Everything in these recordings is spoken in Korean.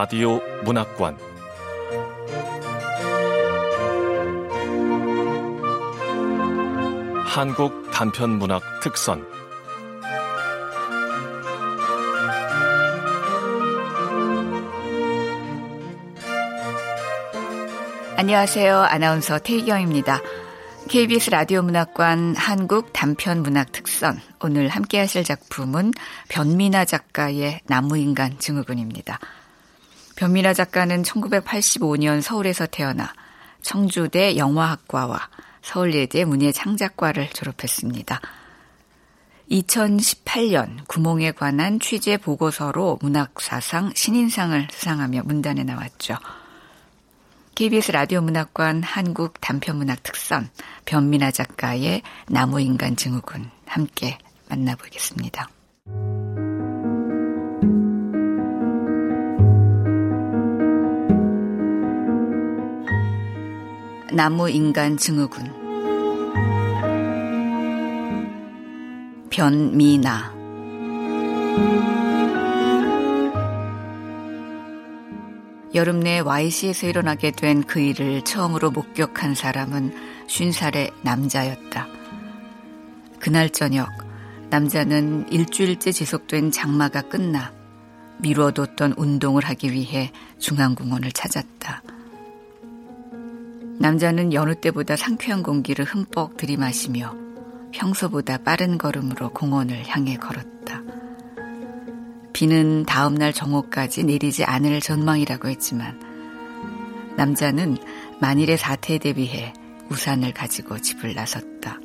라디오 문학관 한국 단편 문학 특선 안녕하세요. 아나운서 태희경입니다. KBS 라디오 문학관 한국 단편 문학 특선 오늘 함께 하실 작품은 변미나 작가의 나무인간 증후군입니다. 변미나 작가는 1985년 서울에서 태어나 청주대 영화학과와 서울예대 문예창작과를 졸업했습니다. 2018년 구몽에 관한 취재 보고서로 문학사상 신인상을 수상하며 문단에 나왔죠. KBS 라디오 문학관 한국 단편문학 특선 변미나 작가의 나무인간 증후군 함께 만나보겠습니다. 나무인간 증후군 변미나 여름 내 YC에서 일어나게 된 그 일을 처음으로 목격한 사람은 50살의 남자였다. 그날 저녁, 남자는 일주일째 지속된 장마가 끝나 미뤄뒀던 운동을 하기 위해 중앙공원을 찾았다. 남자는 여느 때보다 상쾌한 공기를 흠뻑 들이마시며 평소보다 빠른 걸음으로 공원을 향해 걸었다. 비는 다음날 정오까지 내리지 않을 전망이라고 했지만 남자는 만일의 사태에 대비해 우산을 가지고 집을 나섰다.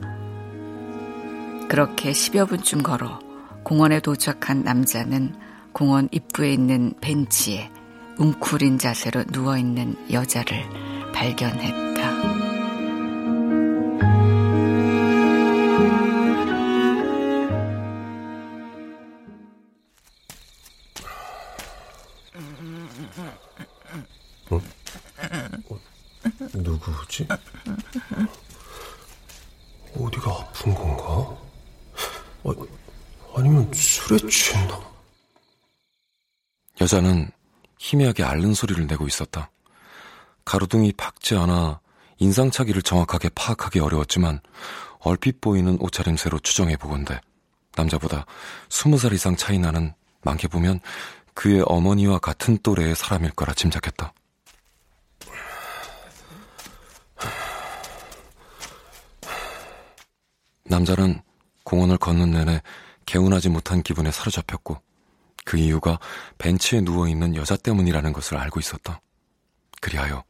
그렇게 10여 분쯤 걸어 공원에 도착한 남자는 공원 입구에 있는 벤치에 웅크린 자세로 누워있는 여자를 발견했다. 누구지? 어디가 아픈 건가? 아, 아니면 술에 취했나? 여자는 희미하게 앓는 소리를 내고 있었다. 가로등이 밝지 않아 인상차기를 정확하게 파악하기 어려웠지만 얼핏 보이는 옷차림새로 추정해 보건대 남자보다 스무 살 이상 차이 나는 많게 보면 그의 어머니와 같은 또래의 사람일 거라 짐작했다. 남자는 공원을 걷는 내내 개운하지 못한 기분에 사로잡혔고 그 이유가 벤치에 누워있는 여자 때문이라는 것을 알고 있었다. 그리하여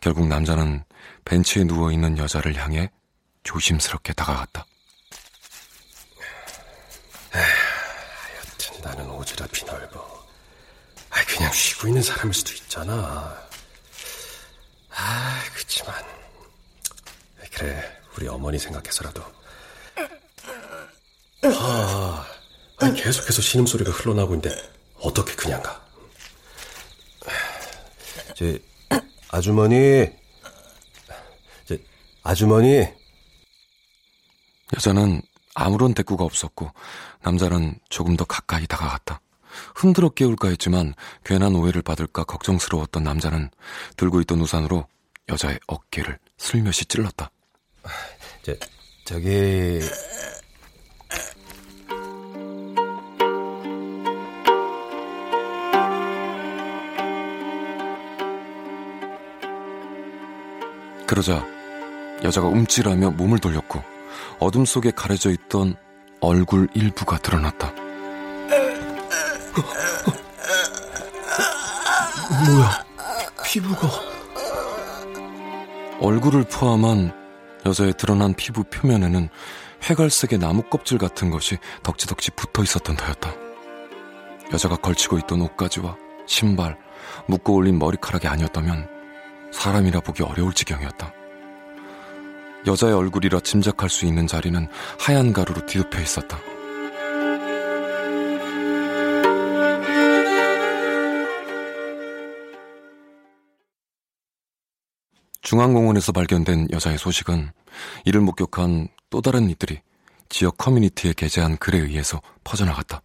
결국 남자는 벤치에 누워있는 여자를 향해 조심스럽게 다가갔다. 하여튼 나는 오지랖이 넓어. 아, 그냥 쉬고 있는 사람일 수도 있잖아. 아, 그치만. 그래, 우리 어머니 생각해서라도 아, 아니, 계속해서 신음소리가 흘러나오고 있는데 어떻게 그냥 가? 제 아주머니, 제 아주머니. 여자는 아무런 대꾸가 없었고 남자는 조금 더 가까이 다가갔다. 흔들어 깨울까 했지만 괜한 오해를 받을까 걱정스러웠던 남자는 들고 있던 우산으로 여자의 어깨를 슬며시 찔렀다. 저, 저기 그러자 여자가 움찔하며 몸을 돌렸고 어둠 속에 가려져 있던 얼굴 일부가 드러났다. 뭐야? 피부가 얼굴을 포함한 여자의 드러난 피부 표면에는 회갈색의 나무 껍질 같은 것이 덕지덕지 붙어 있었던 터였다. 여자가 걸치고 있던 옷가지와 신발, 묶어 올린 머리카락이 아니었다면 사람이라 보기 어려울 지경이었다. 여자의 얼굴이라 짐작할 수 있는 자리는 하얀 가루로 뒤덮여 있었다. 중앙공원에서 발견된 여자의 소식은 이를 목격한 또 다른 이들이 지역 커뮤니티에 게재한 글에 의해서 퍼져나갔다.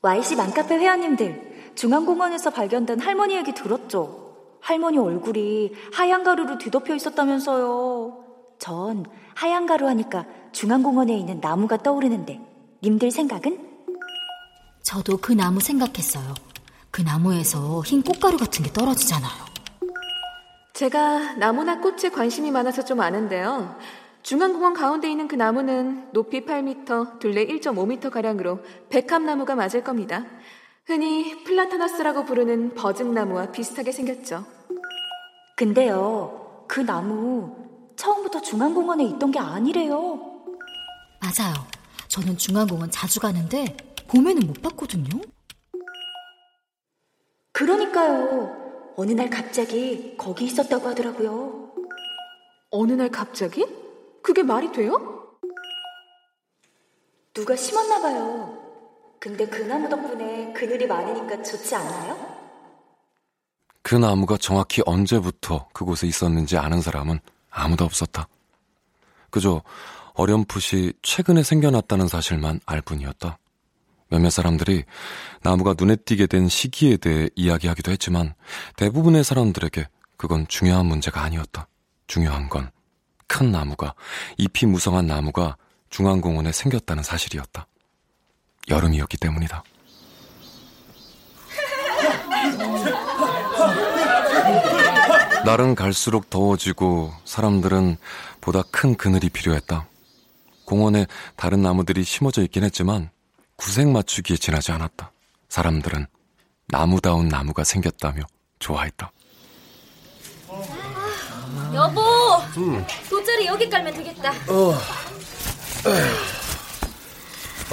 YC 맘카페 회원님들, 중앙공원에서 발견된 할머니 얘기 들었죠? 할머니 얼굴이 하얀 가루로 뒤덮여 있었다면서요. 전 하얀 가루 하니까 중앙공원에 있는 나무가 떠오르는데 님들 생각은? 저도 그 나무 생각했어요. 그 나무에서 흰 꽃가루 같은 게 떨어지잖아요. 제가 나무나 꽃에 관심이 많아서 좀 아는데요. 중앙공원 가운데 있는 그 나무는 높이 8m, 둘레 1.5m 가량으로 백합나무가 맞을 겁니다. 흔히 플라타너스라고 부르는 버증나무와 비슷하게 생겼죠. 근데요, 그 나무 처음부터 중앙공원에 있던 게 아니래요. 맞아요. 저는 중앙공원 자주 가는데 봄에는 못 봤거든요. 그러니까요. 어느 날 갑자기 거기 있었다고 하더라고요. 어느 날 갑자기? 그게 말이 돼요? 누가 심었나 봐요. 근데 그 나무 덕분에 그늘이 많으니까 좋지 않아요? 그 나무가 정확히 언제부터 그곳에 있었는지 아는 사람은 아무도 없었다. 그저 어렴풋이 최근에 생겨났다는 사실만 알 뿐이었다. 몇몇 사람들이 나무가 눈에 띄게 된 시기에 대해 이야기하기도 했지만 대부분의 사람들에게 그건 중요한 문제가 아니었다. 중요한 건 큰 나무가, 잎이 무성한 나무가 중앙공원에 생겼다는 사실이었다. 여름이었기 때문이다. 날은 갈수록 더워지고 사람들은 보다 큰 그늘이 필요했다. 공원에 다른 나무들이 심어져 있긴 했지만 구색 맞추기에 지나지 않았다. 사람들은 나무다운 나무가 생겼다며 좋아했다. 아, 여보, 음. 돗자리 여기 깔면 되겠다. 어.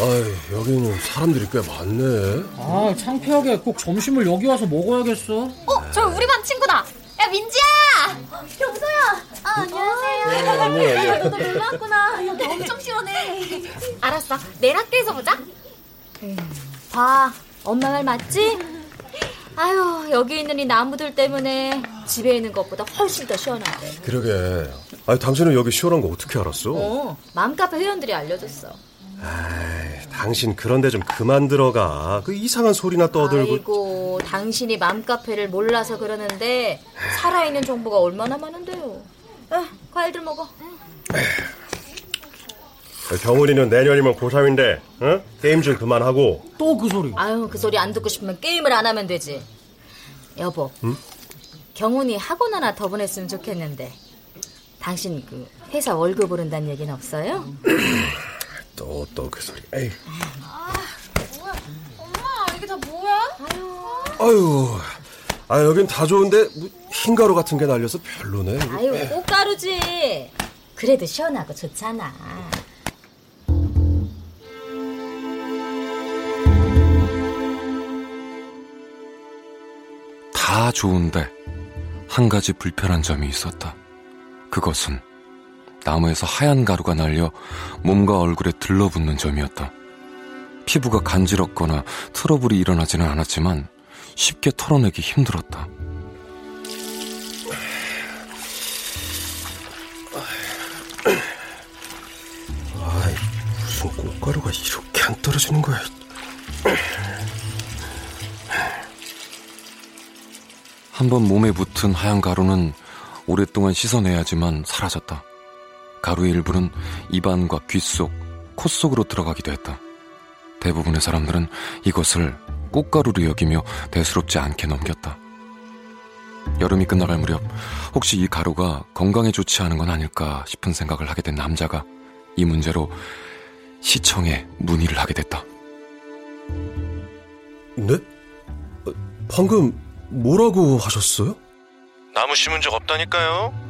아이, 여기는 사람들이 꽤 많네. 아, 창피하게 꼭 점심을 여기 와서 먹어야겠어. 어, 저 우리 반 친구다. 야, 민지야! 경서야! 아, 안녕하세요. 어, 안녕하세요. 너도 놀러 왔구나. 여기 엄청 시원해. 알았어. 내일 학교에서 보자. 음, 봐, 엄마 말 맞지? 아유, 여기 있는 이 나무들 때문에 집에 있는 것보다 훨씬 더 시원하대. 그러게. 아니, 당신은 여기 시원한 거 어떻게 알았어? 어, 맘카페 회원들이 알려줬어. 아이, 당신 그런데 좀 그만 들어가. 그 이상한 소리나 떠들고. 아이고, 당신이 맘카페를 몰라서 그러는데 살아있는 정보가 얼마나 많은데요. 아, 과일들 먹어. 경훈이는 내년이면 고3인데, 어? 게임 좀 그만하고. 또 그 소리. 아유, 그 소리 안 듣고 싶으면 게임을 안 하면 되지. 여보, 응? 경훈이 학원 하나 더 보냈으면 좋겠는데. 당신 그 회사 월급 오른다는 얘기는 없어요? 또, 또 그 소리. 에이. 아, 뭐야. 엄마, 이게 다 뭐야? 아유. 아유. 아, 여긴 다 좋은데, 뭐, 흰가루 같은 게 날려서 별로네. 아유, 꽃가루지. 그래도 시원하고 좋잖아. 다 좋은데 한 가지 불편한 점이 있었다. 그것은 나무에서 하얀 가루가 날려 몸과 얼굴에 들러붙는 점이었다. 피부가 간지럽거나 트러블이 일어나지는 않았지만 쉽게 털어내기 힘들었다. 아, 무슨 꽃가루가 이렇게 안 떨어지는 거야? 한 번 몸에 붙은 하얀 가루는 오랫동안 씻어내야지만 사라졌다. 가루의 일부는 입안과 귀 속, 코 속으로 들어가기도 했다. 대부분의 사람들은 이것을 꽃가루로 여기며 대수롭지 않게 넘겼다. 여름이 끝나갈 무렵 혹시 이 가루가 건강에 좋지 않은 건 아닐까 싶은 생각을 하게 된 남자가 이 문제로 시청에 문의를 하게 됐다. 네? 방금 뭐라고 하셨어요? 나무 심은 적 없다니까요.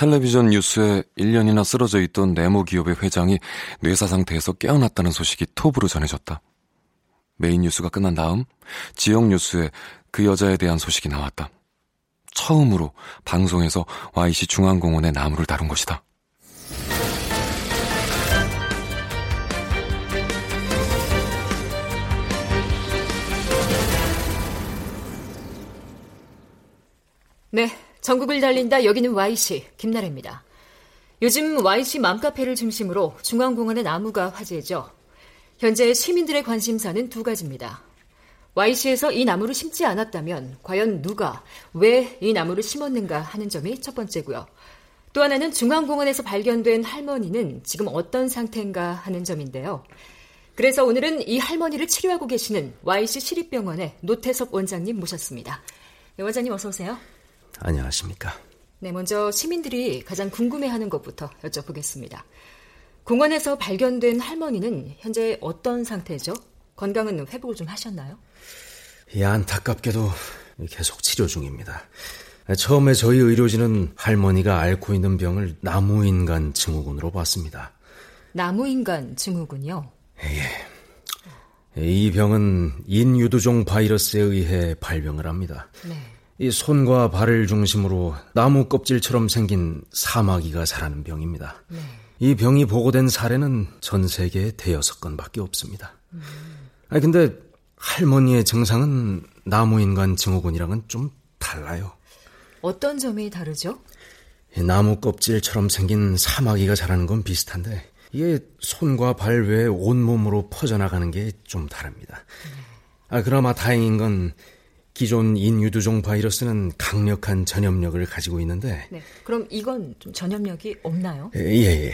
텔레비전 뉴스에 1년이나 쓰러져 있던 네모 기업의 회장이 뇌사 상태에서 깨어났다는 소식이 톱으로 전해졌다. 메인 뉴스가 끝난 다음 지역 뉴스에 그 여자에 대한 소식이 나왔다. 처음으로 방송에서 YC 중앙공원의 나무를 다룬 것이다. 네, 전국을 달린다 여기는 Y시 김나래입니다. 요즘 Y시 맘카페를 중심으로 중앙공원의 나무가 화제죠. 현재 시민들의 관심사는 두 가지입니다. Y시에서 이 나무를 심지 않았다면 과연 누가 왜 이 나무를 심었는가 하는 점이 첫 번째고요. 또 하나는 중앙공원에서 발견된 할머니는 지금 어떤 상태인가 하는 점인데요. 그래서 오늘은 이 할머니를 치료하고 계시는 Y시 시립병원의 노태섭 원장님 모셨습니다. 네, 원장님 어서 오세요. 안녕하십니까. 네, 먼저 시민들이 가장 궁금해하는 것부터 여쭤보겠습니다. 공원에서 발견된 할머니는 현재 어떤 상태죠? 건강은 회복을 좀 하셨나요? 예, 안타깝게도 계속 치료 중입니다. 처음에 저희 의료진은 할머니가 앓고 있는 병을 나무인간 증후군으로 봤습니다. 나무인간 증후군요? 예. 이 병은 인유두종 바이러스에 의해 발병을 합니다. 네. 이 손과 발을 중심으로 나무 껍질처럼 생긴 사마귀가 자라는 병입니다. 네. 이 병이 보고된 사례는 전 세계에 대여섯 건밖에 없습니다. 음. 아 근데 할머니의 증상은 나무인간 증후군이랑은 좀 달라요. 어떤 점이 다르죠? 나무 껍질처럼 생긴 사마귀가 자라는 건 비슷한데 이게 손과 발 외에 온몸으로 퍼져나가는 게 좀 다릅니다. 아, 그나마 다행인 건 기존 인유두종 바이러스는 강력한 전염력을 가지고 있는데. 네. 그럼 이건 좀 전염력이 없나요? 예, 예.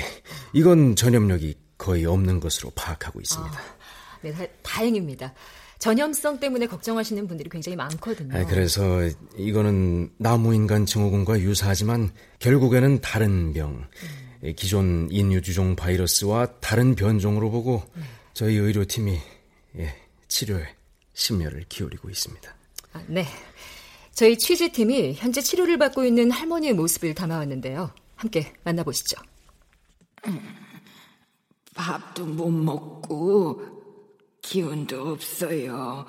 이건 전염력이 거의 없는 것으로 파악하고 있습니다. 아, 네, 다, 다행입니다. 전염성 때문에 걱정하시는 분들이 굉장히 많거든요. 아, 그래서 이거는 나무인간 증후군과 유사하지만 결국에는 다른 병. 음. 예, 기존 인유주종 바이러스와 다른 변종으로 보고 네. 저희 의료팀이 예, 치료에 심혈을 기울이고 있습니다. 아, 네. 저희 취재팀이 현재 치료를 받고 있는 할머니의 모습을 담아왔는데요. 함께 만나보시죠. 음, 밥도 못 먹고 기운도 없어요.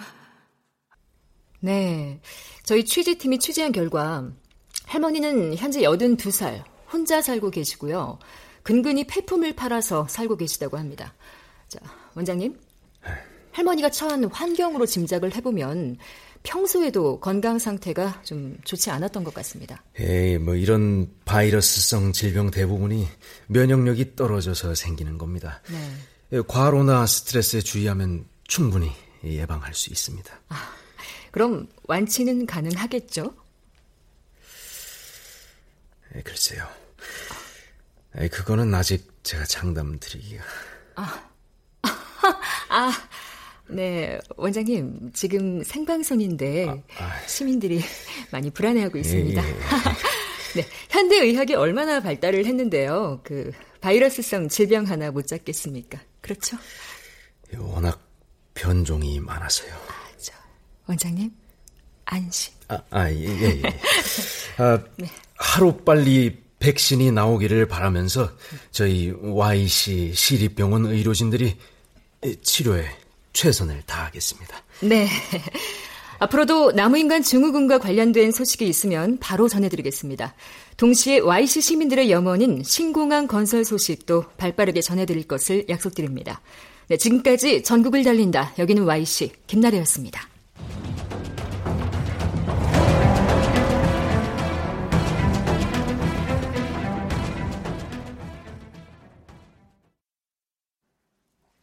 네. 저희 취재팀이 취재한 결과 할머니는 현재 82살, 혼자 살고 계시고요. 근근히 폐품을 팔아서 살고 계시다고 합니다. 자, 원장님. 할머니가 처한 환경으로 짐작을 해보면 평소에도 건강 상태가 좀 좋지 않았던 것 같습니다. 에이, 뭐 이런 바이러스성 질병 대부분이 면역력이 떨어져서 생기는 겁니다. 네. 예, 과로나 스트레스에 주의하면 충분히 예방할 수 있습니다. 아, 그럼 완치는 가능하겠죠? 에, 예, 글쎄요. 에, 그거는 아직 제가 장담 드리기가. 아, 아, 네, 원장님, 지금 생방송인데 아, 아. 시민들이 많이 불안해하고 있습니다. 예, 예. 네, 현대 의학이 얼마나 발달을 했는데요. 그 바이러스성 질병 하나 못 잡겠습니까? 그렇죠? 워낙 변종이 많아서요. 아, 저, 원장님, 안심. 아, 아 예, 예. 예. 아, 네. 하루 빨리 백신이 나오기를 바라면서 저희 Y시 시립병원 의료진들이 치료에 최선을 다하겠습니다. 네. 앞으로도 나무인간 증후군과 관련된 소식이 있으면 바로 전해드리겠습니다. 동시에 YC 시민들의 염원인 신공항 건설 소식도 발빠르게 전해드릴 것을 약속드립니다. 네, 지금까지 전국을 달린다. 여기는 YC 김나래였습니다.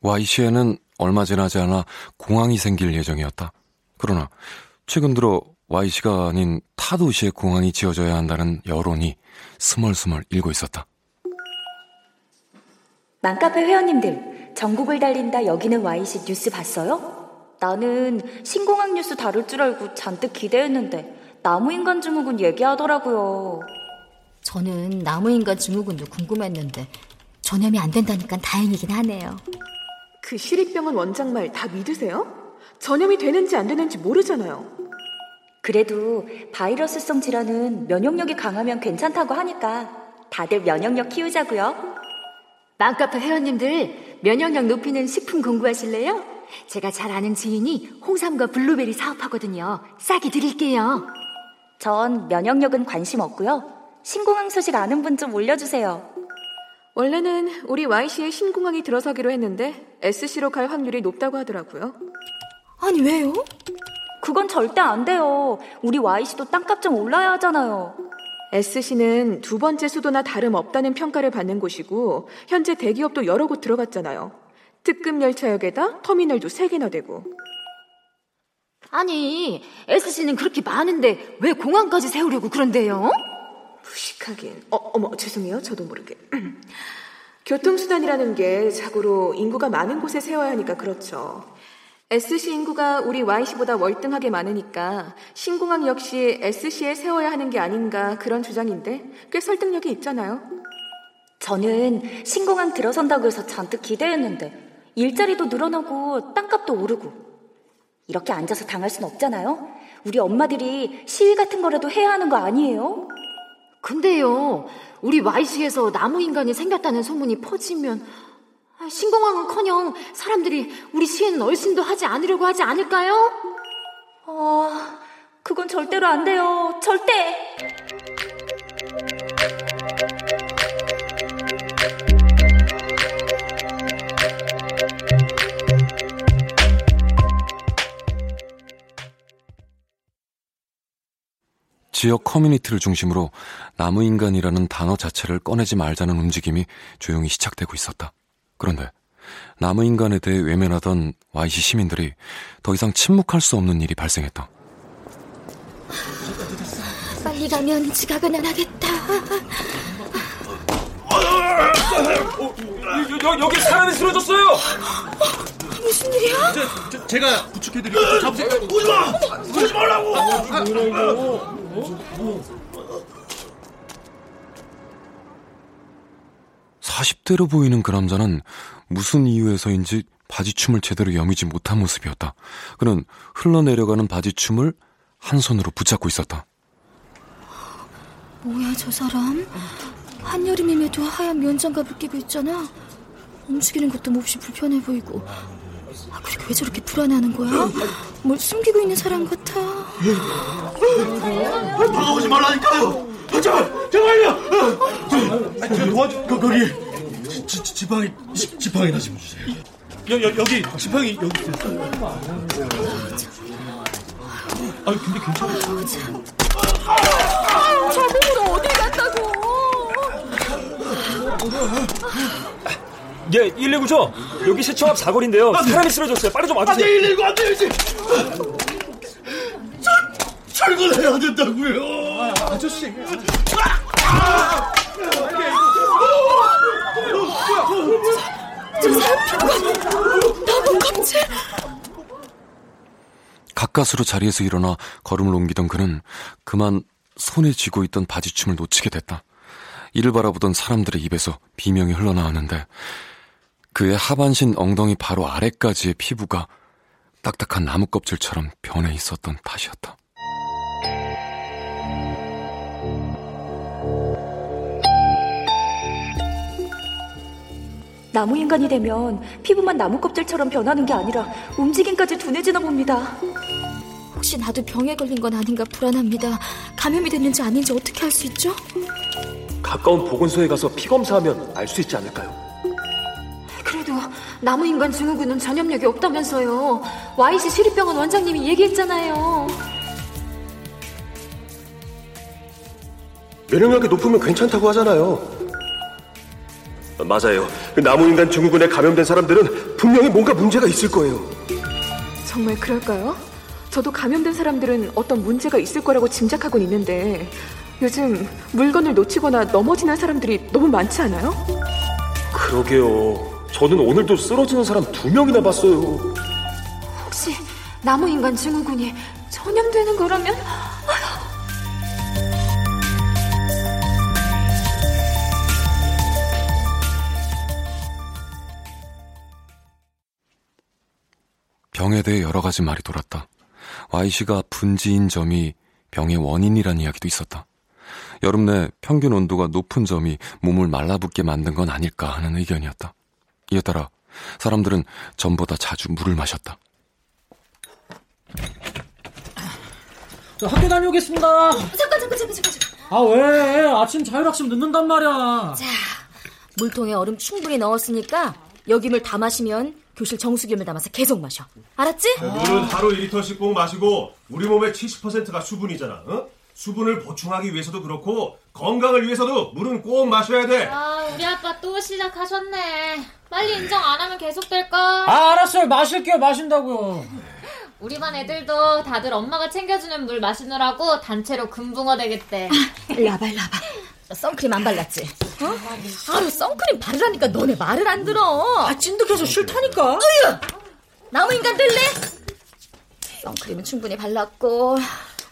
Y시에는 얼마 지나지 않아 공항이 생길 예정이었다. 그러나 최근 들어 Y시가 아닌 타 도시에 공항이 지어져야 한다는 여론이 스멀스멀 일고 있었다. 맘카페 회원님들, 전국을 달린다 여기는 Y시 뉴스 봤어요? 나는 신공항 뉴스 다룰 줄 알고 잔뜩 기대했는데 나무인간 증후군 얘기하더라고요. 저는 나무인간 증후군도 궁금했는데 전염이 안 된다니까 다행이긴 하네요. 그 시립병원 원장 말 다 믿으세요? 전염이 되는지 안 되는지 모르잖아요. 그래도 바이러스성 질환은 면역력이 강하면 괜찮다고 하니까 다들 면역력 키우자고요. 맘카페 회원님들 면역력 높이는 식품 공부하실래요? 제가 잘 아는 지인이 홍삼과 블루베리 사업하거든요. 싸게 드릴게요. 전 면역력은 관심 없고요. 신공항 소식 아는 분 좀 올려주세요. 원래는 우리 Y시에 신공항이 들어서기로 했는데 SC로 갈 확률이 높다고 하더라고요. 아니 왜요? 그건 절대 안 돼요. 우리 Y시도 땅값 좀 올라야 하잖아요. SC는 두 번째 수도나 다름없다는 평가를 받는 곳이고 현재 대기업도 여러 곳 들어갔잖아요. 특급 열차역에다 터미널도 세 개나 되고. 아니, SC는 그렇게 많은데 왜 공항까지 세우려고 그런데요? 무식하긴. 어, 어머, 죄송해요. 저도 모르게. 교통수단이라는 게 자고로 인구가 많은 곳에 세워야 하니까 그렇죠. SC 인구가 우리 YC보다 월등하게 많으니까 신공항 역시 SC에 세워야 하는 게 아닌가 그런 주장인데 꽤 설득력이 있잖아요. 저는 신공항 들어선다고 해서 잔뜩 기대했는데 일자리도 늘어나고 땅값도 오르고 이렇게 앉아서 당할 순 없잖아요. 우리 엄마들이 시위 같은 거라도 해야 하는 거 아니에요? 근데요, 우리 YC에서 나무 인간이 생겼다는 소문이 퍼지면 신공항은커녕 사람들이 우리 시에는 얼씬도 하지 않으려고 하지 않을까요? 아, 그건 절대로 안 돼요. 절대! 지역 커뮤니티를 중심으로 나무인간이라는 단어 자체를 꺼내지 말자는 움직임이 조용히 시작되고 있었다. 그런데 나무인간에 대해 외면하던 YC 시민들이 더 이상 침묵할 수 없는 일이 발생했다. 빨리 가면 지각은 안 하겠다. 여, 여, 기 사람이 쓰러졌어요! 무슨 일이야? 제, 제, 가 부축해드리고 잡으세요. 오지 마! 오지 말라고! 40대로 보이는 그 남자는 무슨 이유에서인지 바지춤을 제대로 여미지 못한 모습이었다. 그는 흘러내려가는 바지춤을 한 손으로 붙잡고 있었다. 뭐야 저 사람? 한여름임에도 하얀 면장갑을 끼고 있잖아. 움직이는 것도 몹시 불편해 보이고. 아, 그리고 왜 저렇게 불안해하는 거야? 뭘 숨기고 있는 사람 같아. 다가오지 말라니까요. 제발, 제발요. 저, 저 도와줘. 거, 거기 지, 지, 방이 지, 지팡이나 좀 주세요. 여, 여, 여기 지팡이 여기 있어요. 아 근데 괜찮아요. 저 몸으로 어딜 갔다고? 예, 119죠? 여기 시청 앞 사거리인데요. 사람이 쓰러졌어요. 빨리 좀 와주세요. 안 돼, 119, 안 돼요, 철거해야 된다고요. 아, 저씨 저 사람 피부가 너무 껍질. 가까스로 자리에서 일어나 걸음을 옮기던 그는 그만 손에 쥐고 있던 바지춤을 놓치게 됐다. 이를 바라보던 사람들의 입에서 비명이 흘러나왔는데 그의 하반신 엉덩이 바로 아래까지의 피부가 딱딱한 나무 껍질처럼 변해 있었던 탓이었다. 나무 인간이 되면 피부만 나무 껍질처럼 변하는 게 아니라 움직임까지 둔해지나 봅니다. 혹시 나도 병에 걸린 건 아닌가 불안합니다. 감염이 됐는지 아닌지 어떻게 알 수 있죠? 가까운 보건소에 가서 피 검사하면 알 수 있지 않을까요? 그래도 나무 인간 증후군은 전염력이 없다면서요. YC 시립병원 원장님이 얘기했잖아요. 면역력이 높으면 괜찮다고 하잖아요. 맞아요. 그 나무인간 증후군에 감염된 사람들은 분명히 뭔가 문제가 있을 거예요. 정말 그럴까요? 저도 감염된 사람들은 어떤 문제가 있을 거라고 짐작하곤 있는데 요즘 물건을 놓치거나 넘어지는 사람들이 너무 많지 않아요? 그러게요. 저는 오늘도 쓰러지는 사람 두 명이나 봤어요. 혹시 나무인간 증후군이 전염되는 거라면? 병에 대해 여러 가지 말이 돌았다. Y씨가 분지인 점이 병의 원인이라는 이야기도 있었다. 여름 내 평균 온도가 높은 점이 몸을 말라붙게 만든 건 아닐까 하는 의견이었다. 이에 따라 사람들은 전보다 자주 물을 마셨다. 저 학교 다녀오겠습니다. 어, 잠깐, 잠깐, 잠깐, 잠깐. 아, 왜? 아침 자율학습 늦는단 말이야. 자, 물통에 얼음 충분히 넣었으니까 여기 물 다 마시면 교실 정수기물 담아서 계속 마셔. 알았지? 물은 하루 2리터씩 꼭 마시고 우리 몸의 70%가 수분이잖아. 어? 수분을 보충하기 위해서도 그렇고 건강을 위해서도 물은 꼭 마셔야 돼. 아, 우리 아빠 또 시작하셨네. 빨리 인정 안 하면 계속될까? 아, 알았어요. 마실게요. 마신다고요. 우리 반 애들도 다들 엄마가 챙겨주는 물 마시느라고 단체로 금붕어 되겠대. 와봐, 일로 와봐. 선크림 안 발랐지? 어? 아유, 선크림 바르라니까 너네 말을 안 들어. 아, 찐득해서 싫다니까. 으유! 나무 인간 들래? 선크림은 충분히 발랐고.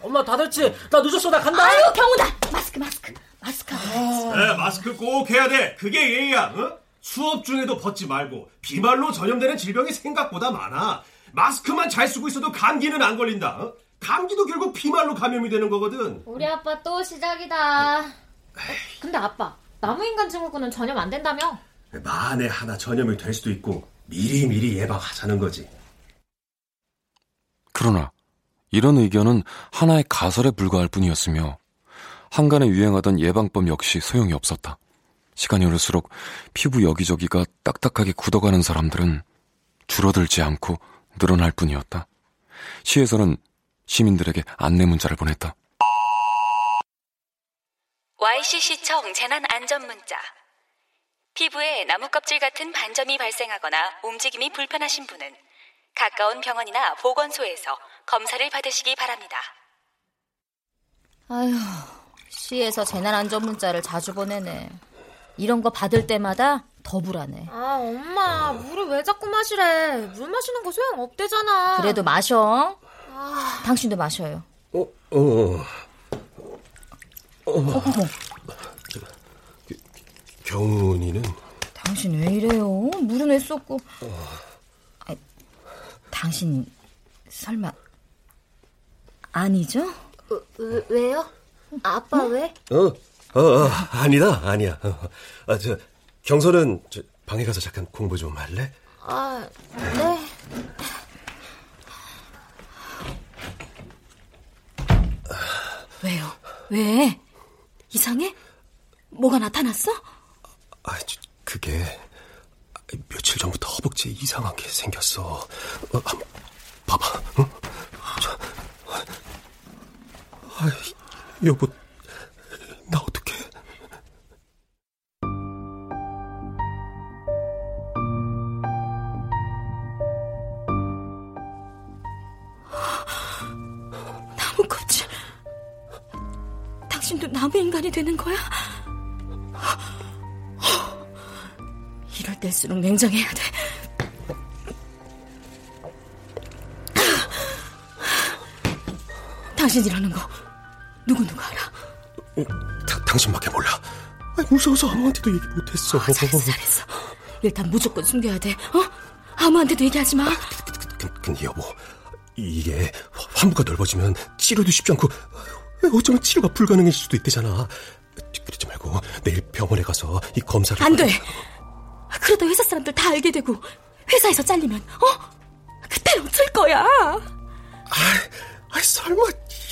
엄마 다 됐지? 나 늦었어. 나 간다. 아유, 경우다. 마스크, 마스크. 마스크. 네, 마스크 꼭 해야 돼. 그게 예의야. 어? 수업 중에도 벗지 말고 비말로 전염되는 질병이 생각보다 많아. 마스크만 잘 쓰고 있어도 감기는 안 걸린다. 어? 감기도 결국 비말로 감염이 되는 거거든. 우리 아빠 또 시작이다. 근데 아빠, 나무인간 증후군은 전염 안 된다며? 만에 하나 전염이 될 수도 있고 미리 미리 예방하자는 거지. 그러나 이런 의견은 하나의 가설에 불과할 뿐이었으며 한간에 유행하던 예방법 역시 소용이 없었다. 시간이 흐를수록 피부 여기저기가 딱딱하게 굳어가는 사람들은 줄어들지 않고 늘어날 뿐이었다. 시에서는 시민들에게 안내 문자를 보냈다. YC시청 재난 안전 문자. 피부에 나무 껍질 같은 반점이 발생하거나 움직임이 불편하신 분은 가까운 병원이나 보건소에서 검사를 받으시기 바랍니다. 아휴, 시에서 재난 안전 문자를 자주 보내네. 이런 거 받을 때마다 더 불안해. 아, 엄마, 물을 왜 자꾸 마시래? 물 마시는 거 소용 없대잖아. 그래도 마셔. 아... 당신도 마셔요. 어, 어, 어. 어, 어머. 경훈이는? 당신 왜 이래요? 물은 왜 쏟고. 어. 아, 당신 설마 아니죠? 어, 왜, 왜요? 아빠 응? 왜? 어, 어, 어, 아니다, 아니야. 아, 저, 경서는 저, 방에 가서 잠깐 공부 좀 할래? 아, 네. 왜요? 왜? 이상해? 뭐가 나타났어? 아, 그게 며칠 전부터 허벅지에 이상한 게 생겼어. 어, 한번 봐봐. 응? 저, 아, 여보, 당신도 나무 인간이 되는 거야? 이럴 때일수록 냉정해야 돼. 당신 이러는 거 누구누구 알아? 다, 당신밖에 몰라. 아니, 무서워서 아무한테도 얘기 못했어. 어, 잘했어, 잘했어. 일단 무조건 숨겨야 돼. 어? 아무한테도 얘기하지 마. 근, 근데 여보, 이게 환부가 넓어지면 치료도 쉽지 않고 어쩌면 치료가 불가능해질 수도 있대잖아. 그러지 말고 내일 병원에 가서 이 검사를 안 돼. 그러다 회사 사람들 다 알게 되고 회사에서 잘리면 어? 그땐 어쩔 거야? 아, 아 설마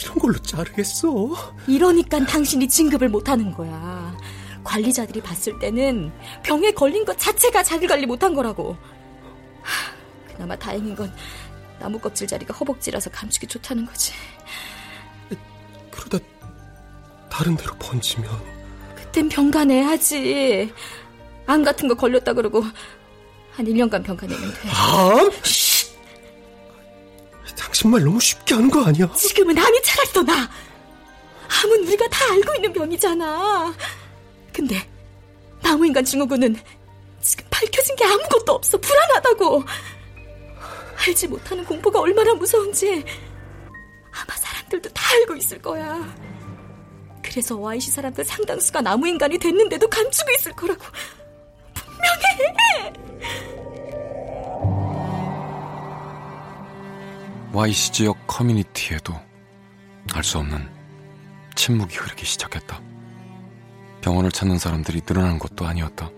이런 걸로 자르겠어? 이러니까 당신이 진급을 못 하는 거야. 관리자들이 봤을 때는 병에 걸린 것 자체가 자기 관리 못한 거라고. 그나마 다행인 건 나무 껍질 자리가 허벅지라서 감추기 좋다는 거지. 그러다 다른 데로 번지면 그땐 병가 내야지. 암 같은 거 걸렸다 그러고 한 1년간 병가 내면 돼. 암? 당신 말 너무 쉽게 하는 거 아니야? 지금은 암이 차렸어 나. 암은 우리가 다 알고 있는 병이잖아. 근데 나무인간 증후군은 지금 밝혀진 게 아무것도 없어 불안하다고. 알지 못하는 공포가 얼마나 무서운지 아마 사 람들도 다 알고 있을 거야. 그래서 YC 사람들 상당수가 나무 인간이 됐는데도 감추고 있을 거라고. 분명해! YC 지역 커뮤니티에도 알 수 없는 침묵이 흐르기 시작했다. 병원을 찾는 사람들이 늘어난 것도 아니었다.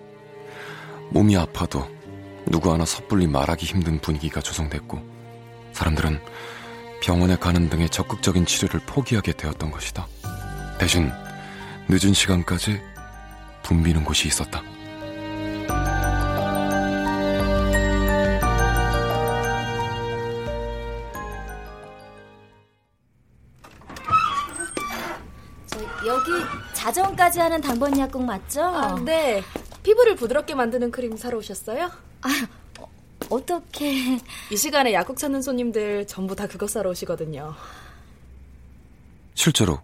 몸이 아파도 누구 하나 섣불리 말하기 힘든 분위기가 조성됐고 사람들은 병원에 가는 등의 적극적인 치료를 포기하게 되었던 것이다. 대신 늦은 시간까지 붐비는 곳이 있었다. 자정까지 하는 당번 약국 맞죠? 아, 네. 피부를 부드럽게 만드는 크림 사러 오셨어요? 아, 어떻게? 이 시간에 약국 찾는 손님들 전부 다 그거 사러 오시거든요. 실제로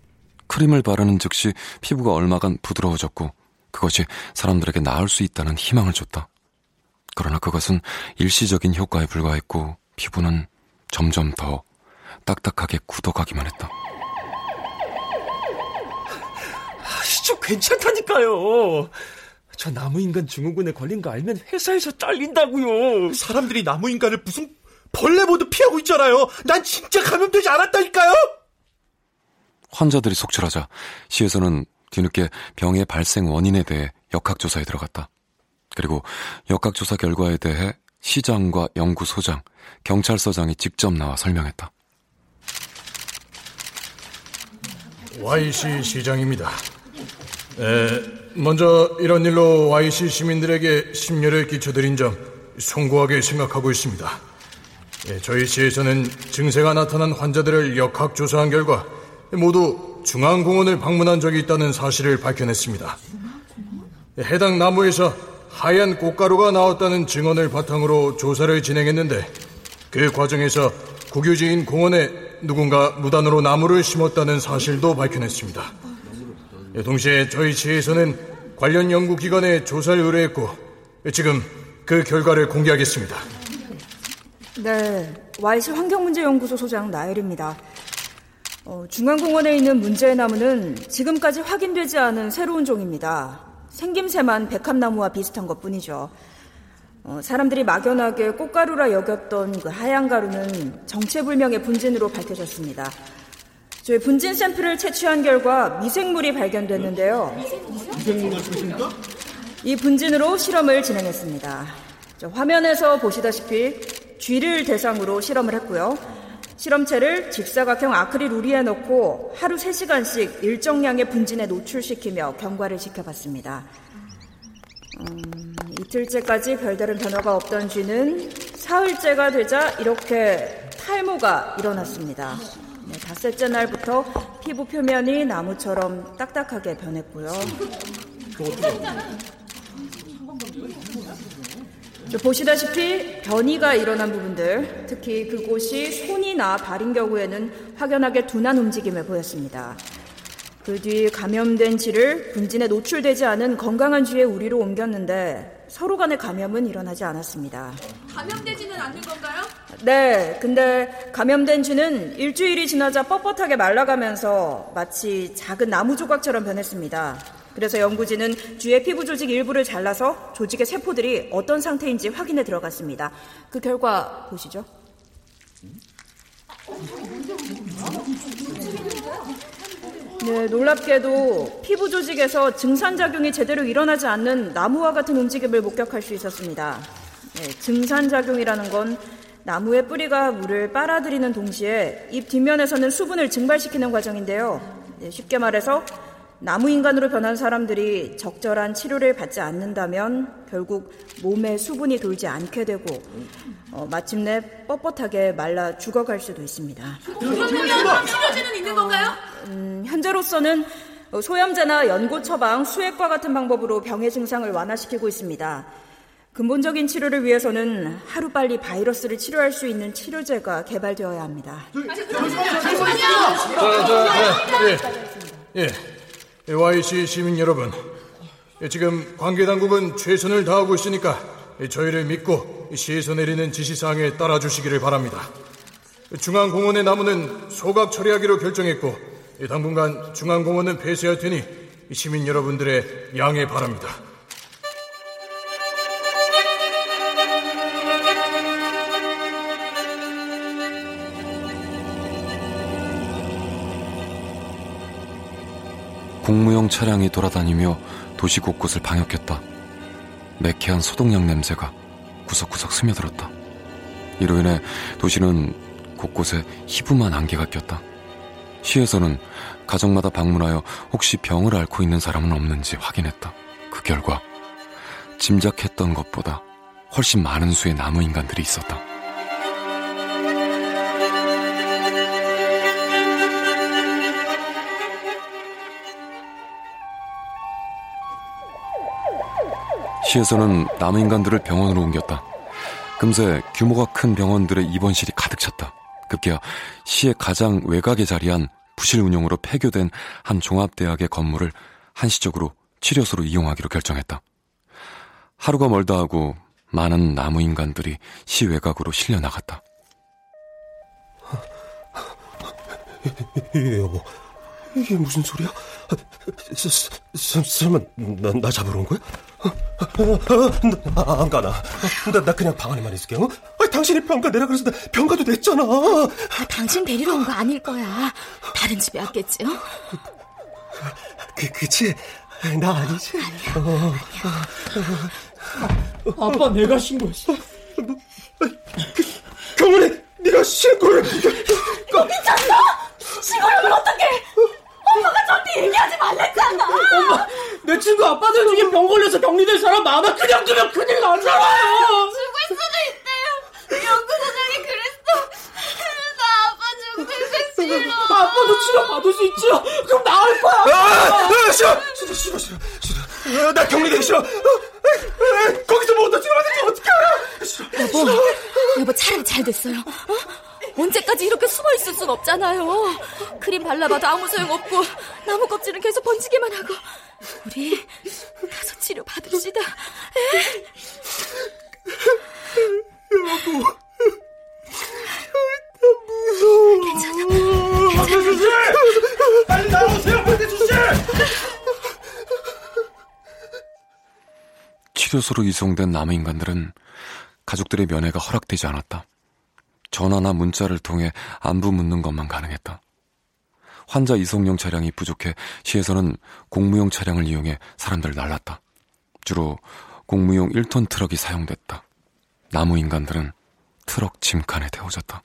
크림을 바르는 즉시 피부가 얼마간 부드러워졌고 그것이 사람들에게 나을 수 있다는 희망을 줬다. 그러나 그것은 일시적인 효과에 불과했고 피부는 점점 더 딱딱하게 굳어가기만 했다. 아저 괜찮다니까요. 저 나무인간 증후군에 걸린 거 알면 회사에서 잘린다고요. 사람들이 나무인간을 무슨 벌레 보듯 피하고 있잖아요. 난 진짜 감염되지 않았다니까요. 환자들이 속출하자 시에서는 뒤늦게 병의 발생 원인에 대해 역학조사에 들어갔다. 그리고 역학조사 결과에 대해 시장과 연구소장, 경찰서장이 직접 나와 설명했다. YC 시장입니다. 에, 먼저 이런 일로 YC 시민들에게 심려를 끼쳐드린 점 송구하게 생각하고 있습니다. 에, 저희 시에서는 증세가 나타난 환자들을 역학 조사한 결과 모두 중앙공원을 방문한 적이 있다는 사실을 밝혀냈습니다. 해당 나무에서 하얀 꽃가루가 나왔다는 증언을 바탕으로 조사를 진행했는데 그 과정에서 국유지인 공원에 누군가 무단으로 나무를 심었다는 사실도 밝혀냈습니다. 동시에 저희 시에서는 관련 연구기관에 조사를 의뢰했고 지금 그 결과를 공개하겠습니다. 네, YC 환경문제연구소 소장 나엘입니다. 어, 중앙공원에 있는 문제의 나무는 지금까지 확인되지 않은 새로운 종입니다. 생김새만 백합나무와 비슷한 것 뿐이죠. 어, 사람들이 막연하게 꽃가루라 여겼던 그 하얀 가루는 정체불명의 분진으로 밝혀졌습니다. 저희 분진 샘플을 채취한 결과 미생물이 발견됐는데요. 미생물 말씀이십니까? 이 분진으로 실험을 진행했습니다. 화면에서 보시다시피 쥐를 대상으로 실험을 했고요. 실험체를 직사각형 아크릴 우리에 넣고 하루 3시간씩 일정량의 분진에 노출시키며 경과를 지켜봤습니다. 음, 이틀째까지 별다른 변화가 없던 쥐는 사흘째가 되자 이렇게 탈모가 일어났습니다. 네, 닷새째 날부터 피부 표면이 나무처럼 딱딱하게 변했고요. 보시다시피 변이가 일어난 부분들, 특히 그곳이 손이나 발인 경우에는 확연하게 둔한 움직임을 보였습니다. 그 뒤 감염된 쥐를 분진에 노출되지 않은 건강한 쥐의 우리로 옮겼는데 서로 간의 감염은 일어나지 않았습니다. 감염되지는 않는 건가요? 네, 근데 감염된 쥐는 일주일이 지나자 뻣뻣하게 말라가면서 마치 작은 나무 조각처럼 변했습니다. 그래서 연구진은 쥐의 피부 조직 일부를 잘라서 조직의 세포들이 어떤 상태인지 확인해 들어갔습니다. 그 결과 보시죠. 네, 놀랍게도 피부 조직에서 증산작용이 제대로 일어나지 않는 나무와 같은 움직임을 목격할 수 있었습니다. 네, 증산작용이라는 건 나무의 뿌리가 물을 빨아들이는 동시에 잎 뒷면에서는 수분을 증발시키는 과정인데요. 네, 쉽게 말해서 나무 인간으로 변한 사람들이 적절한 치료를 받지 않는다면 결국 몸에 수분이 돌지 않게 되고 어, 마침내 뻣뻣하게 말라 죽어갈 수도 있습니다. 그러면 치료제는 있는 건가요? 음, 현재로서는 소염제나 연고 처방, 수액과 같은 방법으로 병의 증상을 완화시키고 있습니다. 근본적인 치료를 위해서는 하루빨리 바이러스를 치료할 수 있는 치료제가 개발되어야 합니다. 예, 예. YC 시민 여러분, 지금 관계 당국은 최선을 다하고 있으니까 저희를 믿고 시에서 내리는 지시사항에 따라주시기를 바랍니다. 중앙공원의 나무는 소각 처리하기로 결정했고 당분간 중앙공원은 폐쇄할 테니 시민 여러분들의 양해 바랍니다. 공무용 차량이 돌아다니며 도시 곳곳을 방역했다. 매캐한 소독약 냄새가 구석구석 스며들었다. 이로 인해 도시는 곳곳에 희부만 안개가 꼈다. 시에서는 가정마다 방문하여 혹시 병을 앓고 있는 사람은 없는지 확인했다. 그 결과 짐작했던 것보다 훨씬 많은 수의 나무 인간들이 있었다. 시에서는 나무 인간들을 병원으로 옮겼다. 금세 규모가 큰 병원들의 입원실이 가득 찼다. 급기야 시의 가장 외곽에 자리한 부실 운영으로 폐교된 한 종합대학의 건물을 한시적으로 치료소로 이용하기로 결정했다. 하루가 멀다 하고 많은 나무 인간들이 시 외곽으로 실려 나갔다. 여보, 이게 무슨 소리야? 설마 나, 나 잡으러 온 거야? 나, 안 가나. 나, 나 그냥 방 안에만 있을게. 어? 아, 당신이 병가 내라 그래서 나 병가도 냈잖아. 당신 데리러 온 거 아닐 거야. 다른 집에 왔겠지, 어? 그, 그치? 나 아니지? 어, 어. 아빠 내가 신고했어. 경원에 네가 신고를 미쳤어! 신고를 어떡해! 엄마가 저한테 얘기하지 말랬잖아! 엄마, 내 친구 아빠들 중에 병 걸려서 격리된 사람 많아. 그냥 두면 큰일 나잖아요! 죽을 수도 있대요! 연구소장이 그랬어! 나 아빠 죽는 거 싫어! 아빠도 치료 받을 수 있죠? 그럼 나을 거야! 아, 아, 싫어! 싫어, 싫어, 싫어. 싫어. 나 격리되기 싫어! 거기서 뭐부터 치료받는지 어떻게 알아! 싫어. 여보, 여보 차라리 잘 됐어요. 어? 언제까지 이렇게 숨어 있을 순 없잖아요. 크림 발라봐도 아무 소용 없고 나무 껍질은 계속 번지기만 하고. 우리 에? 여보. 무서워. 괜찮아. 박대수 씨! 빨리 나오세요, 박대수 씨! 치료소로 이송된 나무 인간들은 가족들의 면회가 허락되지 않았다. 전화나 문자를 통해 안부 묻는 것만 가능했다. 환자 이송용 차량이 부족해 시에서는 공무용 차량을 이용해 사람들을 날랐다. 주로 공무용 1톤 트럭이 사용됐다. 나무 인간들은 트럭 짐칸에 태워졌다.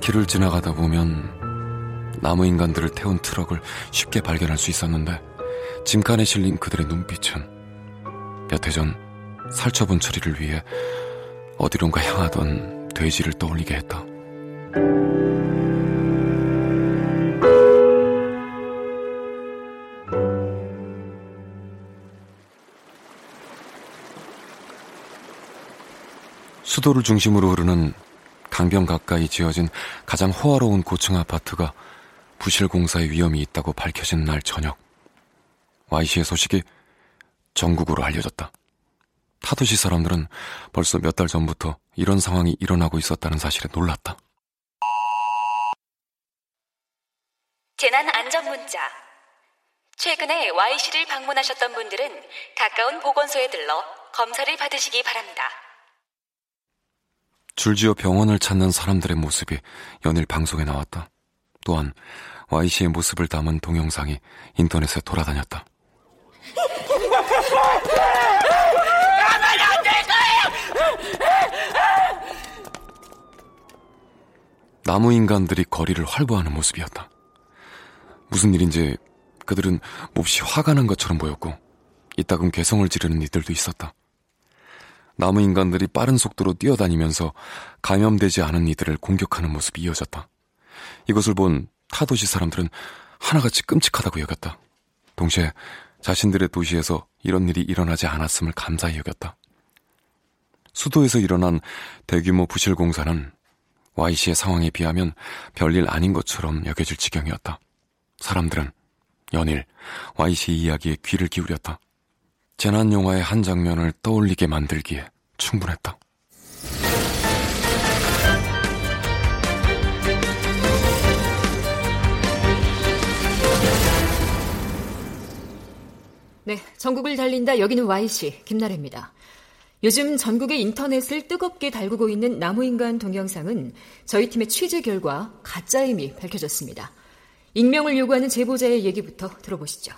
길을 지나가다 보면 나무 인간들을 태운 트럭을 쉽게 발견할 수 있었는데 짐칸에 실린 그들의 눈빛은 몇 해 전 살처분 처리를 위해 어디론가 향하던 돼지를 떠올리게 했다. 수도를 중심으로 흐르는 강변 가까이 지어진 가장 호화로운 고층 아파트가 부실 공사의 위험이 있다고 밝혀진 날 저녁, Y씨의 소식이 전국으로 알려졌다. 타도시 사람들은 벌써 몇 달 전부터 이런 상황이 일어나고 있었다는 사실에 놀랐다. 재난 안전 문자. 최근에 Y씨를 방문하셨던 분들은 가까운 보건소에 들러 검사를 받으시기 바랍니다. 줄지어 병원을 찾는 사람들의 모습이 연일 방송에 나왔다. 또한 Y씨의 모습을 담은 동영상이 인터넷에 돌아다녔다. 나무 인간들이 거리를 활보하는 모습이었다. 무슨 일인지 그들은 몹시 화가 난 것처럼 보였고 이따금 괴성을 지르는 이들도 있었다. 나무 인간들이 빠른 속도로 뛰어다니면서 감염되지 않은 이들을 공격하는 모습이 이어졌다. 이것을 본 타도시 사람들은 하나같이 끔찍하다고 여겼다. 동시에 자신들의 도시에서 이런 일이 일어나지 않았음을 감사히 여겼다. 수도에서 일어난 대규모 부실 공사는 Y씨의 상황에 비하면 별일 아닌 것처럼 여겨질 지경이었다. 사람들은 연일 Y씨 이야기에 귀를 기울였다. 재난 영화의 한 장면을 떠올리게 만들기에 충분했다. 네, 전국을 달린다. 여기는 Y씨 김나래입니다. 요즘 전국의 인터넷을 뜨겁게 달구고 있는 나무인간 동영상은 저희 팀의 취재 결과 가짜임이 밝혀졌습니다. 익명을 요구하는 제보자의 얘기부터 들어보시죠.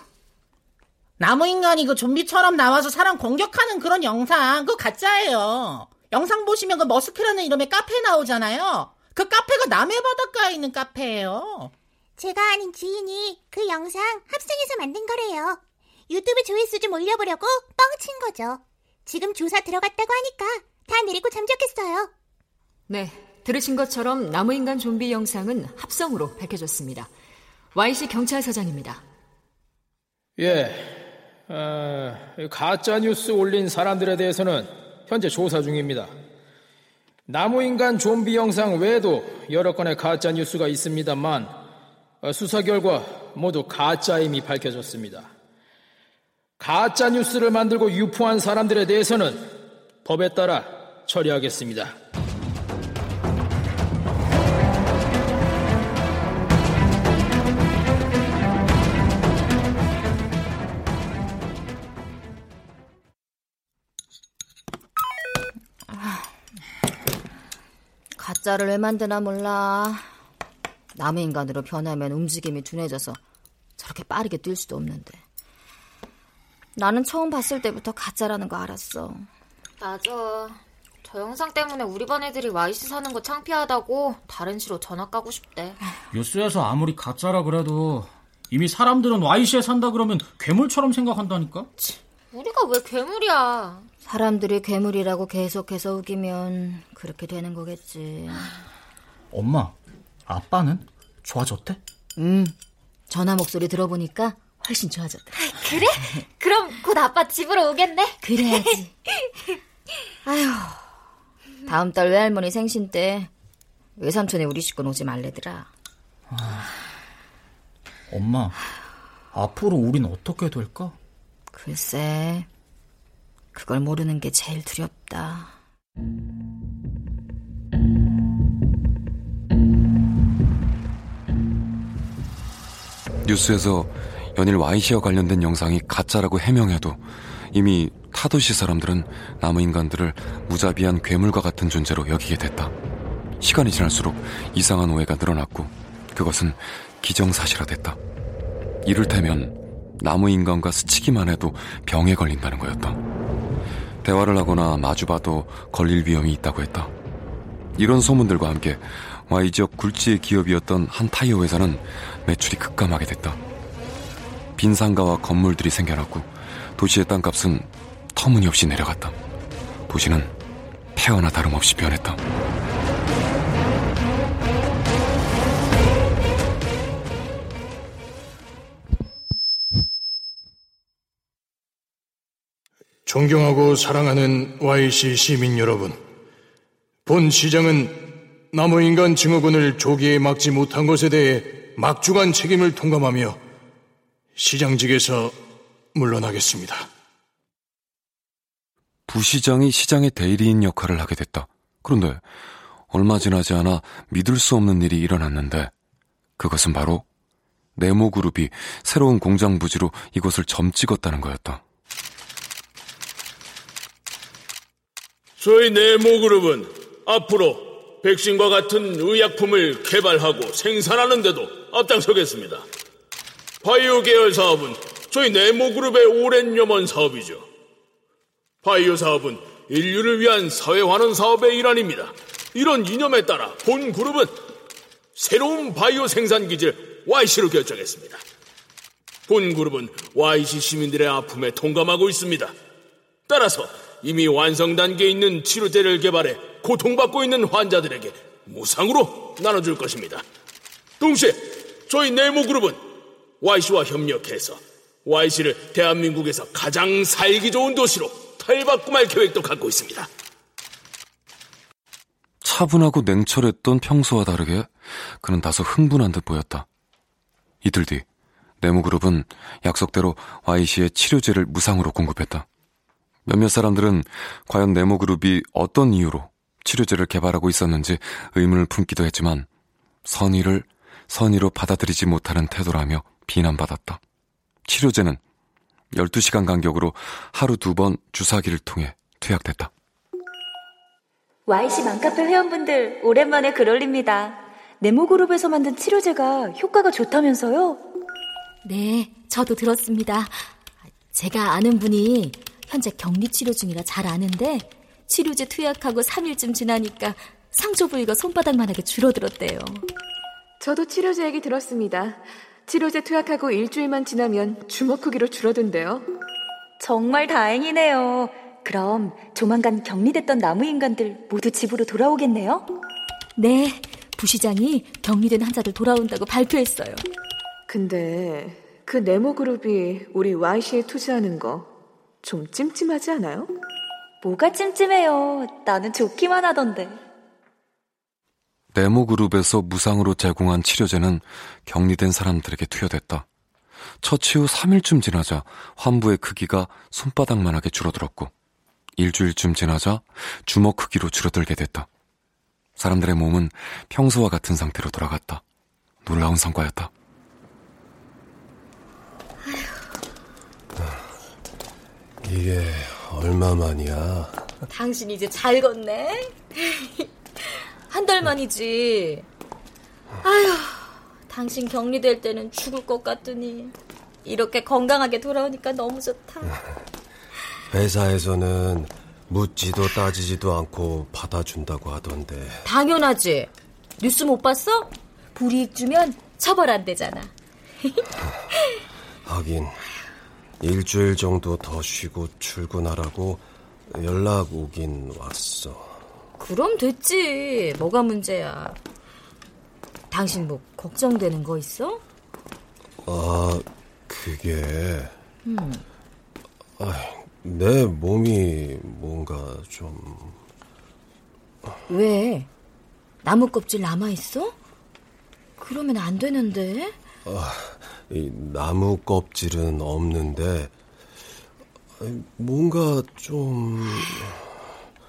나무인간이 그 좀비처럼 나와서 사람 공격하는 그런 영상, 그거 가짜예요. 영상 보시면 그 머스크라는 이름의 카페 나오잖아요. 그 카페가 남해 바닷가에 있는 카페예요. 제가 아는 지인이 그 영상 합성해서 만든 거래요. 유튜브 조회수 좀 올려보려고 뻥친 거죠. 지금 조사 들어갔다고 하니까 다 내리고 잠적했어요. 네, 들으신 것처럼 나무인간 좀비 영상은 합성으로 밝혀졌습니다. Y씨 경찰서장입니다. 예, 어, 가짜 뉴스 올린 사람들에 대해서는 현재 조사 중입니다. 나무인간 좀비 영상 외에도 여러 건의 가짜 뉴스가 있습니다만 어, 수사 결과 모두 가짜임이 밝혀졌습니다. 가짜 뉴스를 만들고 유포한 사람들에 대해서는 법에 따라 처리하겠습니다. 가짜를 왜 만드나 몰라. 남의 인간으로 변하면 움직임이 둔해져서 저렇게 빠르게 뛸 수도 없는데. 나는 처음 봤을 때부터 가짜라는 거 알았어. 맞아. 저 영상 때문에 우리 반 애들이 와이시 사는 거 창피하다고 다른 시로 전학 가고 싶대. 뉴스에서 아무리 가짜라 그래도 이미 사람들은 와이시에 산다 그러면 괴물처럼 생각한다니까? 우리가 왜 괴물이야? 사람들이 괴물이라고 계속해서 우기면 그렇게 되는 거겠지. 엄마, 아빠는 좋아졌대? 음, 전화 목소리 들어보니까 훨씬 좋아졌다. 그래? 그럼 곧 아빠 집으로 오겠네? 그래야지. 아휴, 다음 달 외할머니 생신 때 외삼촌이 우리 식구 오지 말래더라. 아, 엄마, 앞으로 우린 어떻게 될까? 글쎄, 그걸 모르는 게 제일 두렵다. 뉴스에서 연일 Y씨와 관련된 영상이 가짜라고 해명해도 이미 타도시 사람들은 나무 인간들을 무자비한 괴물과 같은 존재로 여기게 됐다. 시간이 지날수록 이상한 오해가 늘어났고 그것은 기정사실화됐다. 이를테면 나무 인간과 스치기만 해도 병에 걸린다는 거였다. 대화를 하거나 마주봐도 걸릴 위험이 있다고 했다. 이런 소문들과 함께 Y 지역 굴지의 기업이었던 한 타이어 회사는 매출이 급감하게 됐다. 빈 상가와 건물들이 생겨났고 도시의 땅값은 터무니없이 내려갔다. 도시는 폐허나 다름없이 변했다. 존경하고 사랑하는 YC 시민 여러분. 본 시장은 나무인간 증후군을 조기에 막지 못한 것에 대해 막중한 책임을 통감하며 시장직에서 물러나겠습니다. 부시장이 시장의 대리인 역할을 하게 됐다. 그런데 얼마 지나지 않아 믿을 수 없는 일이 일어났는데 그것은 바로 네모그룹이 새로운 공장 부지로 이곳을 점 찍었다는 거였다. 저희 네모그룹은 앞으로 백신과 같은 의약품을 개발하고 생산하는 데도 앞장서겠습니다. 바이오 계열 사업은 저희 네모그룹의 오랜 염원 사업이죠. 바이오 사업은 인류를 위한 사회환원 사업의 일환입니다. 이런 이념에 따라 본 그룹은 새로운 바이오 생산 기지를 YC로 결정했습니다. 본 그룹은 YC 시민들의 아픔에 동감하고 있습니다. 따라서 이미 완성 단계에 있는 치료제를 개발해 고통받고 있는 환자들에게 무상으로 나눠줄 것입니다. 동시에 저희 네모 그룹은 YC와 협력해서 YC를 대한민국에서 가장 살기 좋은 도시로 탈바꿈할 계획도 갖고 있습니다. 차분하고 냉철했던 평소와 다르게 그는 다소 흥분한 듯 보였다. 이틀 뒤 네모그룹은 약속대로 Y씨의 치료제를 무상으로 공급했다. 몇몇 사람들은 과연 네모그룹이 어떤 이유로 치료제를 개발하고 있었는지 의문을 품기도 했지만 선의를 선의로 받아들이지 못하는 태도라며 비난받았다. 치료제는 12시간 간격으로 하루 두 번 주사기를 통해 투약됐다. YC 맘카페 회원분들 오랜만에 글 올립니다. 네모그룹에서 만든 치료제가 효과가 좋다면서요? 네, 저도 들었습니다. 제가 아는 분이 현재 격리 치료 중이라 잘 아는데 치료제 투약하고 3일쯤 지나니까 상처 부위가 손바닥만하게 줄어들었대요. 저도 치료제 얘기 들었습니다. 치료제 투약하고 일주일만 지나면 주먹 크기로 줄어든대요. 정말 다행이네요. 그럼 조만간 격리됐던 나무 인간들 모두 집으로 돌아오겠네요? 네, 부시장이 격리된 환자들 돌아온다고 발표했어요. 근데 그 네모 그룹이 우리 YC에 투자하는 거 좀 찜찜하지 않아요? 뭐가 찜찜해요. 나는 좋기만 하던데. 네모 그룹에서 무상으로 제공한 치료제는 격리된 사람들에게 투여됐다. 처치 후 3일쯤 지나자 환부의 크기가 손바닥만하게 줄어들었고 일주일쯤 지나자 주먹 크기로 줄어들게 됐다. 사람들의 몸은 평소와 같은 상태로 돌아갔다. 놀라운 성과였다. 이게 얼마 만이야? 당신 이제 잘 걷네? 한 달 만이지. 아휴, 당신 격리될 때는 죽을 것 같더니 이렇게 건강하게 돌아오니까 너무 좋다. 회사에서는 묻지도 따지지도 않고 받아준다고 하던데. 당연하지. 뉴스 못 봤어? 불이익 주면 처벌 안 되잖아. 하긴 일주일 정도 더 쉬고 출근하라고 연락 오긴 왔어. 그럼 됐지. 뭐가 문제야. 당신 뭐 걱정되는 거 있어? 아, 그게 음. 아, 내 몸이 뭔가 좀 왜? 나무 껍질 남아 있어? 그러면 안 되는데. 아, 이 나무 껍질은 없는데 뭔가 좀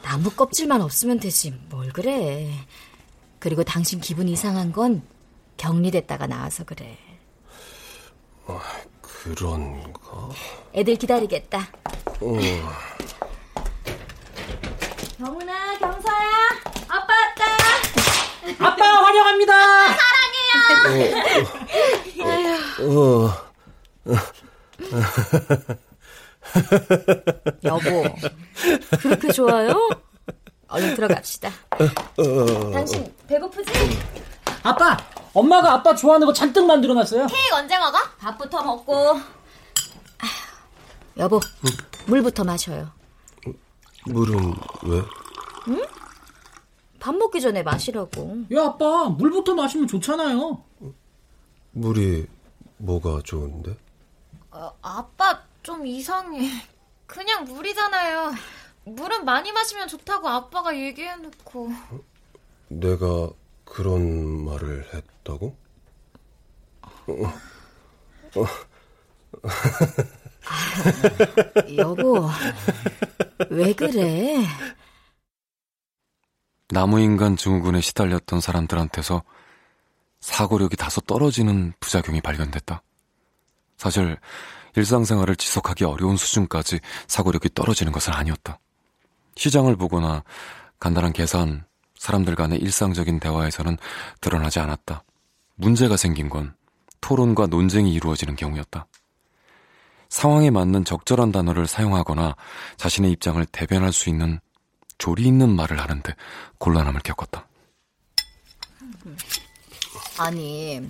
나무 껍질만 없으면 되지. 뭘 그래. 그리고 당신 기분 이상한 건 격리됐다가 나와서 그래. 아, 그런가? 애들 기다리겠다. 어. 경훈아, 경서야, 아빠 왔다. 아빠 환영합니다. 어. 어. 여보, 그렇게 좋아요? 얼른 들어갑시다. 당신 배고프지? 아빠, 엄마가 아빠 좋아하는 거 잔뜩 만들어놨어요. 케이크 언제 먹어? 밥부터 먹고. 아휴, 여보, 물부터 마셔요. 물은 왜? 응? 밥 먹기 전에 마시라고. 야, 아빠, 물부터 마시면 좋잖아요. 물이 뭐가 좋은데? 어, 아빠 좀 이상해. 그냥 물이잖아요. 물은 많이 마시면 좋다고 아빠가 얘기해놓고. 내가 그런 말을 했다고? 어, 어. 여보, 왜 그래? 나무인간 증후군에 시달렸던 사람들한테서 사고력이 다소 떨어지는 부작용이 발견됐다. 사실 일상생활을 지속하기 어려운 수준까지 사고력이 떨어지는 것은 아니었다. 시장을 보거나 간단한 계산, 사람들 간의 일상적인 대화에서는 드러나지 않았다. 문제가 생긴 건 토론과 논쟁이 이루어지는 경우였다. 상황에 맞는 적절한 단어를 사용하거나 자신의 입장을 대변할 수 있는 조리 있는 말을 하는데 곤란함을 겪었다. 아니,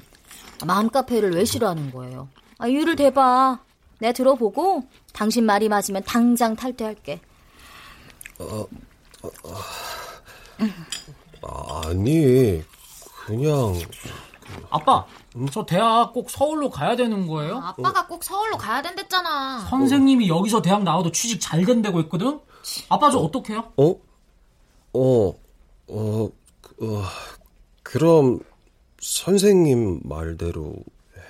맘카페를 왜 싫어하는 거예요? 아, 이유를 대봐. 내가 들어보고 당신 말이 맞으면 당장 탈퇴할게. 어, 어, 어. 아니, 그냥. 아빠, 저 대학 꼭 서울로 가야 되는 거예요? 아 빠가 꼭 서울로 가야 된댔잖아. 선생님이 여기서 대학 나와도 취직 잘 된다고 했거든? 아빠 저 어떡해요? 어? 어, 어, 어, 그럼 선생님 말대로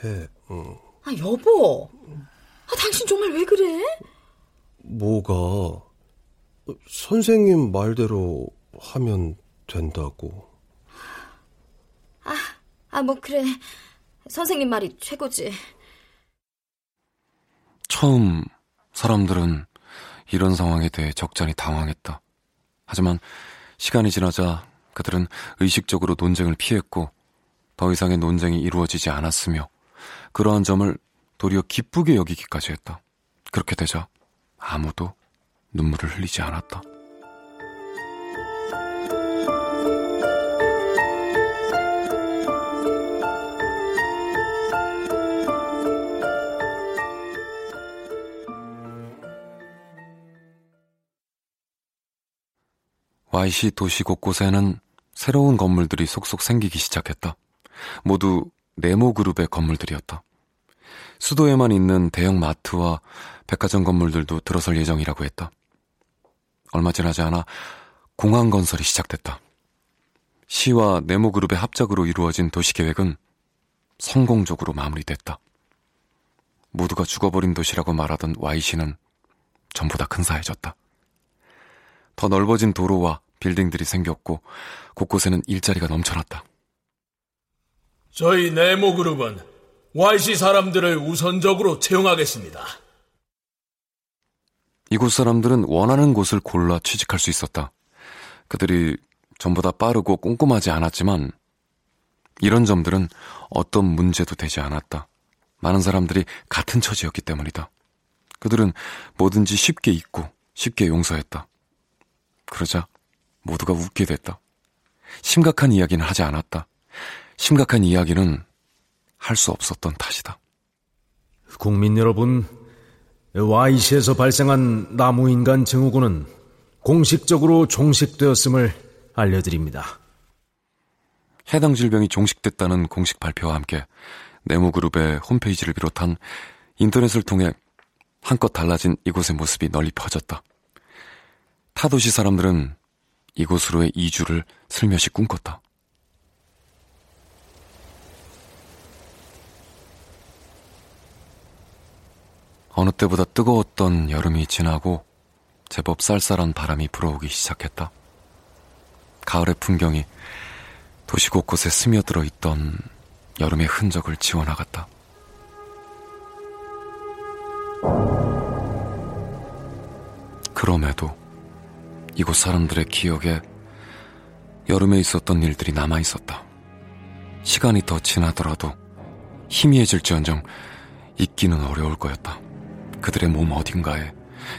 해. 응. 아, 여보. 아, 당신 정말 왜 그래? 뭐가? 선생님 말대로 하면 된다고. 아, 아, 뭐, 그래. 선생님 말이 최고지. 처음 사람들은 이런 상황에 대해 적잖이 당황했다. 하지만 시간이 지나자 그들은 의식적으로 논쟁을 피했고 더 이상의 논쟁이 이루어지지 않았으며 그러한 점을 도리어 기쁘게 여기기까지 했다. 그렇게 되자 아무도 눈물을 흘리지 않았다. YC 도시 곳곳에는 새로운 건물들이 속속 생기기 시작했다. 모두 네모 그룹의 건물들이었다. 수도에만 있는 대형 마트와 백화점 건물들도 들어설 예정이라고 했다. 얼마 지나지 않아 공항 건설이 시작됐다. 시와 네모 그룹의 합작으로 이루어진 도시 계획은 성공적으로 마무리됐다. 모두가 죽어버린 도시라고 말하던 Y시는 전보다 근사해졌다. 더 넓어진 도로와 빌딩들이 생겼고 곳곳에는 일자리가 넘쳐났다. 저희 네모 그룹은 YC 사람들을 우선적으로 채용하겠습니다. 이곳 사람들은 원하는 곳을 골라 취직할 수 있었다. 그들이 전보다 빠르고 꼼꼼하지 않았지만 이런 점들은 어떤 문제도 되지 않았다. 많은 사람들이 같은 처지였기 때문이다. 그들은 뭐든지 쉽게 잊고 쉽게 용서했다. 그러자 모두가 웃게 됐다. 심각한 이야기는 하지 않았다. 심각한 이야기는 할 수 없었던 탓이다. 국민 여러분, Y시에서 발생한 나무인간 증후군은 공식적으로 종식되었음을 알려드립니다. 해당 질병이 종식됐다는 공식 발표와 함께 네모그룹의 홈페이지를 비롯한 인터넷을 통해 한껏 달라진 이곳의 모습이 널리 퍼졌다. 타도시 사람들은 이곳으로의 이주를 슬며시 꿈꿨다. 어느 때보다 뜨거웠던 여름이 지나고 제법 쌀쌀한 바람이 불어오기 시작했다. 가을의 풍경이 도시 곳곳에 스며들어 있던 여름의 흔적을 지워나갔다. 그럼에도 이곳 사람들의 기억에 여름에 있었던 일들이 남아 있었다. 시간이 더 지나더라도 희미해질지언정 잊기는 어려울 거였다. 그들의 몸 어딘가에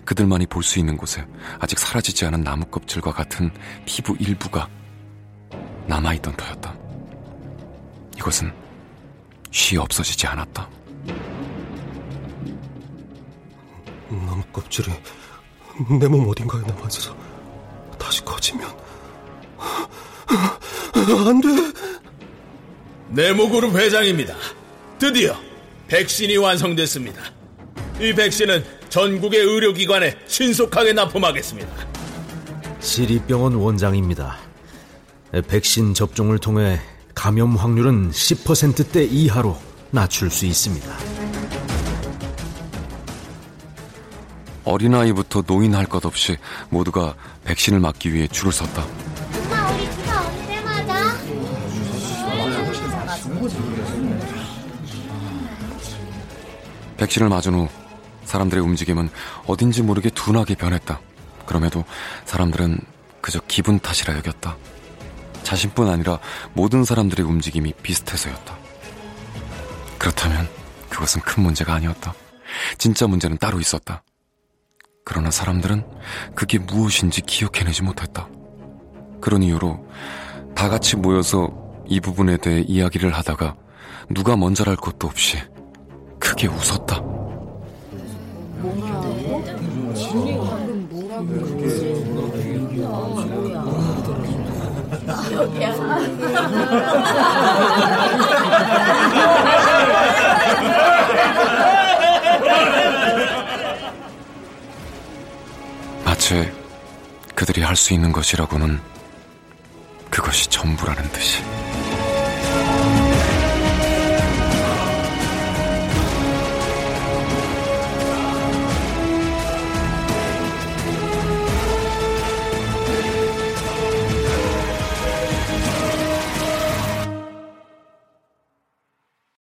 그들만이 볼 수 있는 곳에 아직 사라지지 않은 나무 껍질과 같은 피부 일부가 남아있던 터였다. 이것은 쉬 없어지지 않았다. 나무 껍질이 내 몸 어딘가에 남아있어서 다시 커지면 안 돼. 네모그룹 회장입니다. 드디어 백신이 완성됐습니다. 이 백신은 전국의 의료기관에 신속하게 납품하겠습니다. 시립병원 원장입니다. 백신 접종을 통해 감염 확률은 10%대 이하로 낮출 수 있습니다. 어린아이부터 노인 할 것 없이 모두가 백신을 맞기 위해 줄을 섰다. 엄마 우리 주사 언제 맞아? 백신을 맞은 후 사람들의 움직임은 어딘지 모르게 둔하게 변했다. 그럼에도 사람들은 그저 기분 탓이라 여겼다. 자신뿐 아니라 모든 사람들의 움직임이 비슷해서였다. 그렇다면 그것은 큰 문제가 아니었다. 진짜 문제는 따로 있었다. 그러나 사람들은 그게 무엇인지 기억해내지 못했다. 그런 이유로 다 같이 모여서 이 부분에 대해 이야기를 하다가 누가 먼저랄 것도 없이 크게 웃었다. 마치 그들이 할 수 있는 것이라고는 그것이 전부라는 듯이.